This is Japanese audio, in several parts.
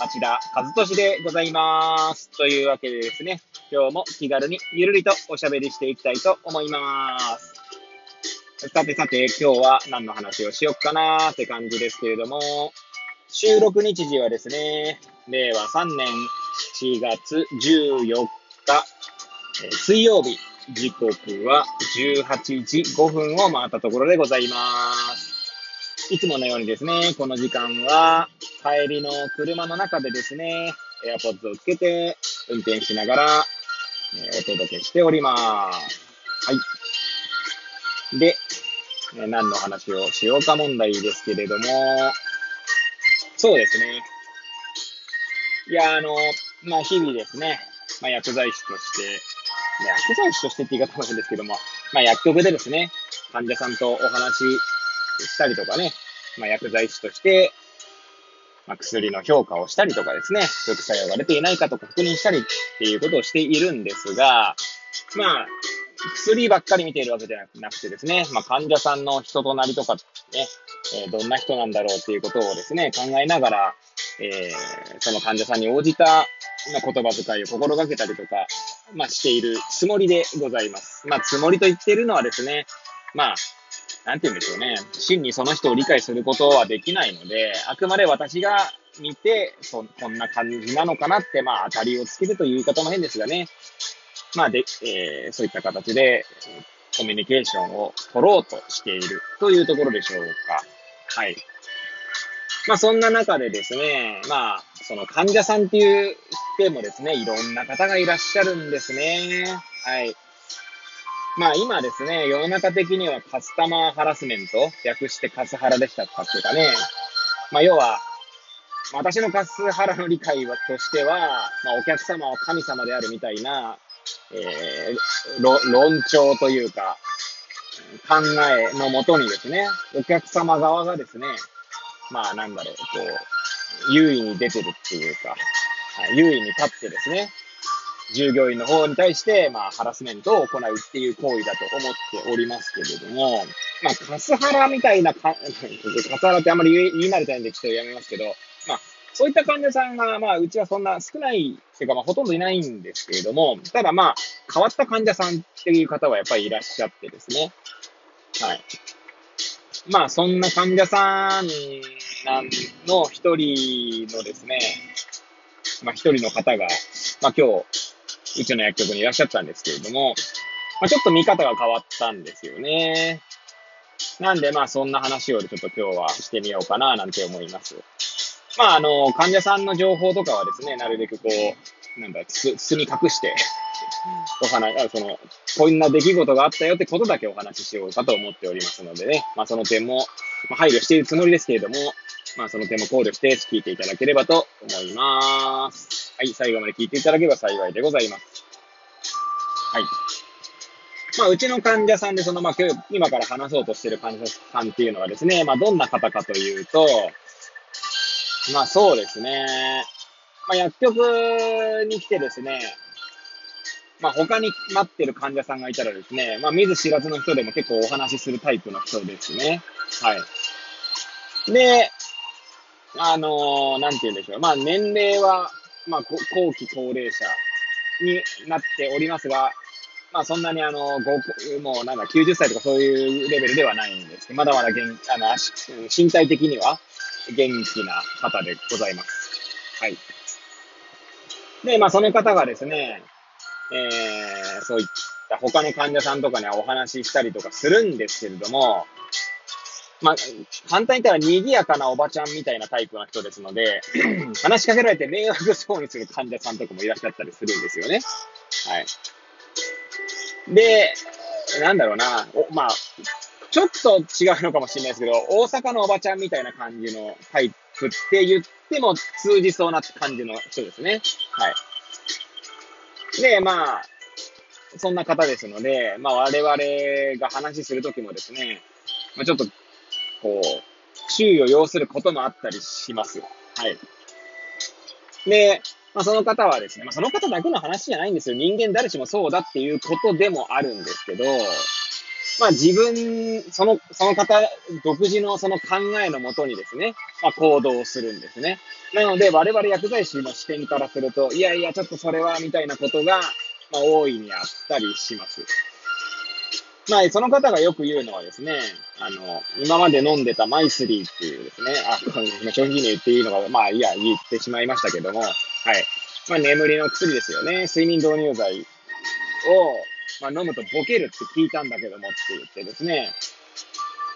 町田和俊でございます。というわけでですね、今日も気軽にゆるりとおしゃべりしていきたいと思います。さてさて、今日は何の話をしよっかなーって感じですけれども、収録日時はですね、令和3年7月14日、え水曜日、時刻は18時5分を回ったところでございます。いつものようにですね、この時間は帰りの車の中でですね、AirPods をつけて運転しながら、えお届けしております。はい。で、え何の話をしようか問題ですけれども、そうですね。いや、あの、まあ、日々ですね、まあ、薬剤師として、薬剤師としてって言い方も変ですけども、まあ、薬局でですね、患者さんとお話したりとかね、まあ、薬剤師として、まあ、薬の評価をしたりとかですね、副作用が出ていないかとか確認したりっていうことをしているんですが、まあ、薬ばっかり見ているわけじゃなくてですね、まあ、患者さんの人となりとかね、えーどんな人なんだろうっていうことをですね、考えながら、えーその患者さんに応じた、ま、言葉遣いを心がけたりとか、まあ、しているつもりでございます。まあ、つもりと言っているのはですね、まあ、なんて言うんでしょうね。真にその人を理解することはできないので、あくまで私が見て、そこんな感じなのかなって、まあ、当たりをつけるという言い方も変ですがね。まあ、で、えーそういった形で、コミュニケーションを取ろうとしているというところでしょうか。はい。まあ、そんな中でですね、まあ、その患者さんっていうでもですね、いろんな方がいらっしゃるんですね。はい。まあ今ですね、世の中的にはカスタマーハラスメント、略してカスハラでしたかっていうかね、まあ要は、私のカスハラの理解はとしては、まあお客様は神様であるみたいな、えー、論調というか、考えのもとにですね、お客様側がですね、まあなんだろう、こう、優位に出てるっていうか、優位に立ってですね、従業員の方に対して、まあ、ハラスメントを行うっていう行為だと思っておりますけれども、まあ、カスハラみたいな、カスハラってあんまり言い言い慣れてないんでちょっとやめますけど、まあ、そういった患者さんが、まあ、うちはそんな少ない、ていうか、まあ、ほとんどいないんですけれども、ただまあ、変わった患者さんっていう方はやっぱりいらっしゃってですね。はい。まあ、そんな患者さんなんの一人のですね、まあ、一人の方が、まあ、今日、うちの薬局にいらっしゃったんですけれども、まあ、ちょっと見方が変わったんですよね。なんで、まあ、そんな話をちょっと今日はしてみようかな、なんて思います。まあ、あの、患者さんの情報とかはですね、なるべくこう、なんだ、つ包み隠して、お話、あその、こんな出来事があったよってことだけお話ししようかと思っておりますのでね、まあ、その点も、まあ、配慮しているつもりですけれども、まあ、その点も考慮して聞いていただければと思います。はい、最後まで聞いていただければ幸いでございます。はい。まあ、うちの患者さんで、その、まあ、今から話そうとしてる患者さんっていうのはですね、まあ、どんな方かというと、まあ、そうですね。まあ、薬局に来てですね、まあ、他に待ってる患者さんがいたらですね、まあ、見ず知らずの人でも結構お話しするタイプの人ですね。はい。で、あのーなんて言うんでしょう。まあ、年齢は、まあ、後期高齢者になっておりますが、まあ、そんなにあの、もうなんだ、90歳とかそういうレベルではないんですけど、まだまだ元あの身体的には元気な方でございます。はい。で、まあ、その方がですね、えー、そういった他の患者さんとかにはお話ししたりとかするんですけれども、まあ、簡単に言ったら賑やかなおばちゃんみたいなタイプの人ですので、話しかけられて迷惑そうにする患者さんとかもいらっしゃったりするんですよね。はい。で、なんだろうな、おまあ、ちょっと違うのかもしれないですけど、大阪のおばちゃんみたいな感じのタイプって言っても通じそうな感じの人ですね。はい。で、まあ、そんな方ですので、まあ我々が話するときもですね、まあ、ちょっと、こう、注意を要することもあったりします。はい。で、まあ、その方はですね、まあ、その方だけの話じゃないんですよ。人間誰しもそうだっていうことでもあるんですけど、まあ自分、その、その方独自のその考えのもとにですね、まあ行動をするんですね。なので我々薬剤師の視点からすると、いやいやちょっとそれはみたいなことが、まあ大いにあったりします。まあ、その方がよく言うのはですね、あの、今まで飲んでたマイスリーっていうですね、あ、商品名言っていいのが、まあ、いや、言ってしまいましたけども、はい。まあ、眠りの薬ですよね。睡眠導入剤を、まあ、飲むとボケるって聞いたんだけどもって言ってですね、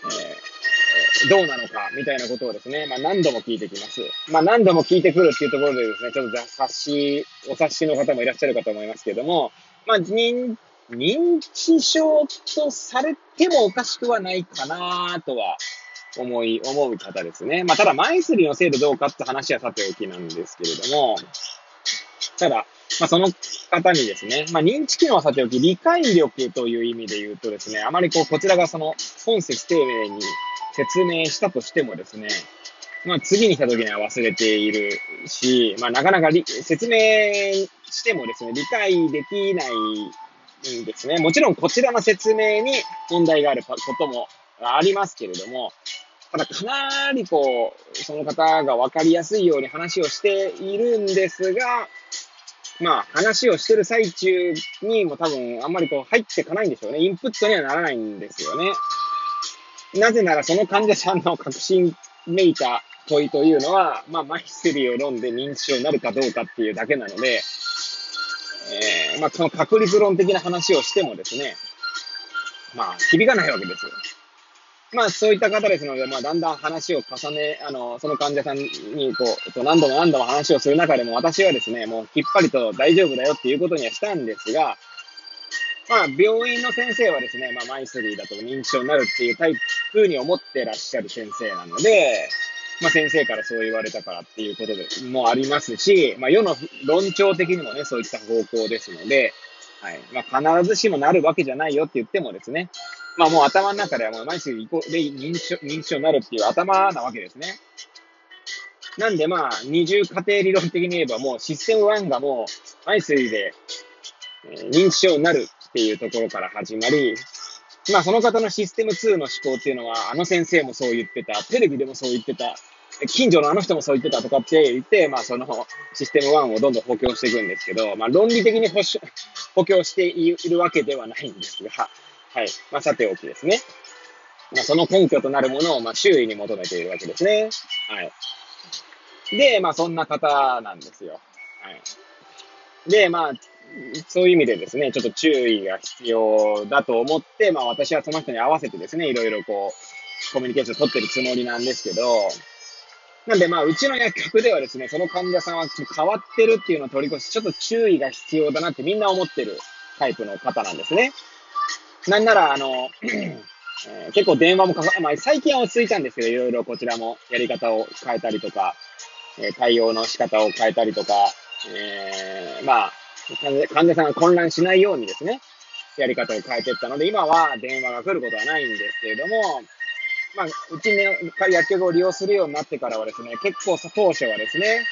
えー、どうなのかみたいなことをですね、まあ、何度も聞いてきます。まあ、何度も聞いてくるっていうところでですね、ちょっと察し、お察しの方もいらっしゃるかと思いますけども、まあ、認認知症とされてもおかしくはないかなとは思い、思う方ですね。まあ、ただ、マイスリーのせいでどうかって話はさておきなんですけれども、ただ、まあ、その方にですね、まあ、認知機能はさておき、理解力という意味で言うとですね、あまりこう、こちらがその本節丁寧に説明したとしてもですね、まあ、次に来た時には忘れているし、まあ、なかなか説明してもですね、理解できないんですね。もちろんこちらの説明に問題があることもありますけれども、ただかなりこう、その方が分かりやすいように話をしているんですが、まあ話をしてる最中にも多分あんまりこう入ってかないんでしょうね。インプットにはならないんですよね。なぜならその患者さんの確信めいた問いというのは、まあマイスリーを飲んで認知症になるかどうかっていうだけなので、えー、まあ、その確率論的な話をしてもですね、まあ、響かないわけですよ。まあ、そういった方ですので、まあ、だんだん話を重ね、あの、その患者さんに、こう、何度も何度も話をする中でも、私はですね、もうきっぱりと大丈夫だよっていうことにはしたんですが、まあ、病院の先生はですね、まあ、マイスリーだと認知症になるっていうタイプに思ってらっしゃる先生なので、まあ、先生からそう言われたからっていうことでもありますし、まあ、世の論調的にもね、そういった方向ですので、はい。まあ、必ずしもなるわけじゃないよって言ってもですね、まあもう頭の中ではもう毎週で認知症認知症になるっていう頭なわけですね。なんでまあ、二重家庭理論的に言えばもうシステム1がもう、毎水で、えー、認知症になるっていうところから始まり、まあその方のシステム2の思考っていうのは、あの先生もそう言ってた、テレビでもそう言ってた、近所のあの人もそう言ってたとかって言って、まあそのシステム1をどんどん補強していくんですけど、まあ論理的に 補強しているわけではないんですが、はい。まあさておきですね。まあその根拠となるものをまあ周囲に求めているわけですね。はい。で、まあそんな方なんですよ。はい。で、まあ、そういう意味でですね、ちょっと注意が必要だと思って、まあ私はその人に合わせてですね、いろいろこう、コミュニケーションを取ってるつもりなんですけど、なんでまあ、うちの薬局ではですね、その患者さんは変わってるっていうのを取り越し、ちょっと注意が必要だなってみんな思ってるタイプの方なんですね。なんなら、あの、えー、結構電話もかか、まあ、最近は落ち着いたんですけど、いろいろこちらもやり方を変えたりとか、えー、対応の仕方を変えたりとか、えー、まあ、患者さんが混乱しないようにですね、やり方を変えていったので、今は電話が来ることはないんですけれども、まあ、うちね、薬局を利用するようになってからはですね、結構当初はですね、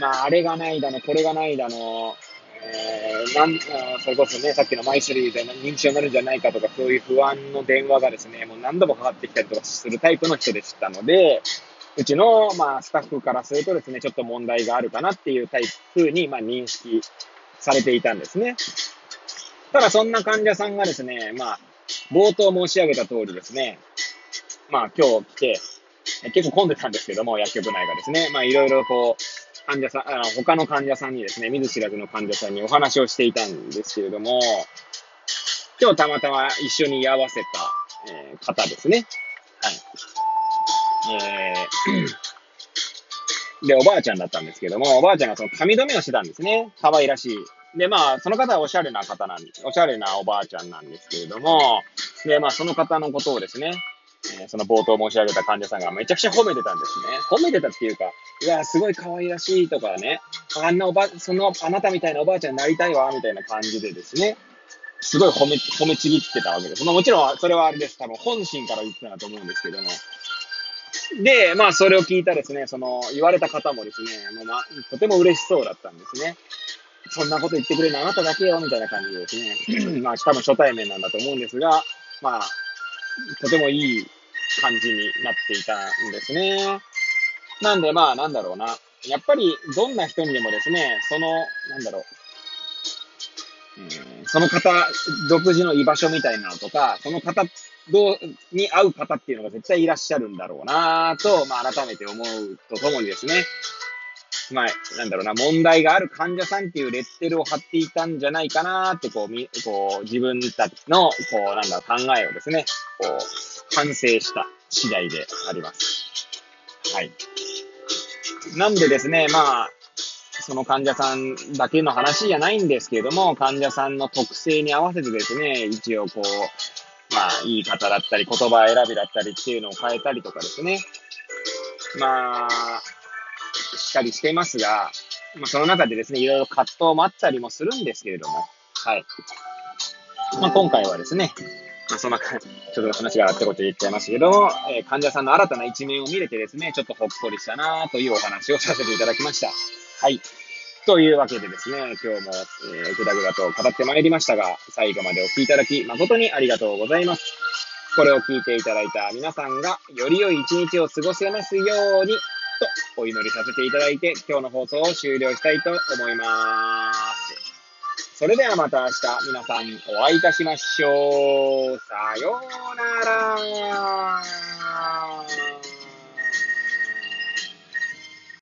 まあ、あれがないだの、これがないだの、えー、なんそれこそね、さっきのマイスリーで認知症になるんじゃないかとか、そういう不安の電話がですね、もう何度もかかってきたりとかするタイプの人でしたので、うちの、まあ、スタッフからするとですね、ちょっと問題があるかなっていうタイプに、まあ、認識されていたんですね。ただ、そんな患者さんがですね、まあ、冒頭申し上げた通りですね、まあ今日来て、結構混んでたんですけども、薬局内がですね、まあいろいろこう、患者さん、あの他の患者さんにですね、見ず知らずの患者さんにお話をしていたんですけれども、今日たまたま一緒に居合わせた、えー、方ですね。はい。えー、で、おばあちゃんだったんですけども、おばあちゃんがその髪留めをしてたんですね。可愛らしい。で、まあ、その方はおしゃれな方なんです、おしゃれなおばあちゃんなんですけれども、で、まあ、その方のことをですね、えその冒頭申し上げた患者さんがめちゃくちゃ褒めてたんですね。褒めてたっていうか、いや、すごい可愛らしいとかね、あんなおば、その、あなたみたいなおばあちゃんになりたいわ、みたいな感じでですね、すごい褒め、褒めちぎってたわけです。まあもちろん、それはあれです。多分本心から言ってたと思うんですけども。で、まあそれを聞いたですね、その、言われた方もですね、もうまあ、とても嬉しそうだったんですね。そんなこと言ってくれるのあなただけよ、みたいな感じでですね。まあ多分初対面なんだと思うんですが、まあ、とてもいい感じになっていたんですね。なんでまあ、なんだろうな。やっぱり、どんな人にでもですね、その、なんだろう、うん、その方、独自の居場所みたいなのとか、その方どうに合う方っていうのが絶対いらっしゃるんだろうなと、まあ、改めて思うとともにですね、まあ、なんだろうな、問題がある患者さんっていうレッテルを貼っていたんじゃないかなって、こう、みこう自分たちの、こう、なんだろう、考えをですね、こう、反省した次第であります。はい。なんでですね、まあ、その患者さんだけの話じゃないんですけれども、患者さんの特性に合わせてですね、一応こう、まあ、言い方だったり、言葉選びだったりっていうのを変えたりとかですね。まあ、しっかりしていますが、まあ、その中でですね、いろいろ葛藤もあったりもするんですけれども、はい。まあ、今回はですね、まあ、そんな、ちょっと話があったこと言っちゃいましたけども、えー、患者さんの新たな一面を見れてですね、ちょっとほっこりしたなというお話をさせていただきました。はい。というわけでですね、今日も、えー、ぐだぐだと語ってまいりましたが、最後までお聴きいただき誠にありがとうございます。これを聞いていただいた皆さんが、より良い一日を過ごせますように、とお祈りさせていただいて、今日の放送を終了したいと思います。それではまた明日皆さんお会いいたしましょう。さようなら。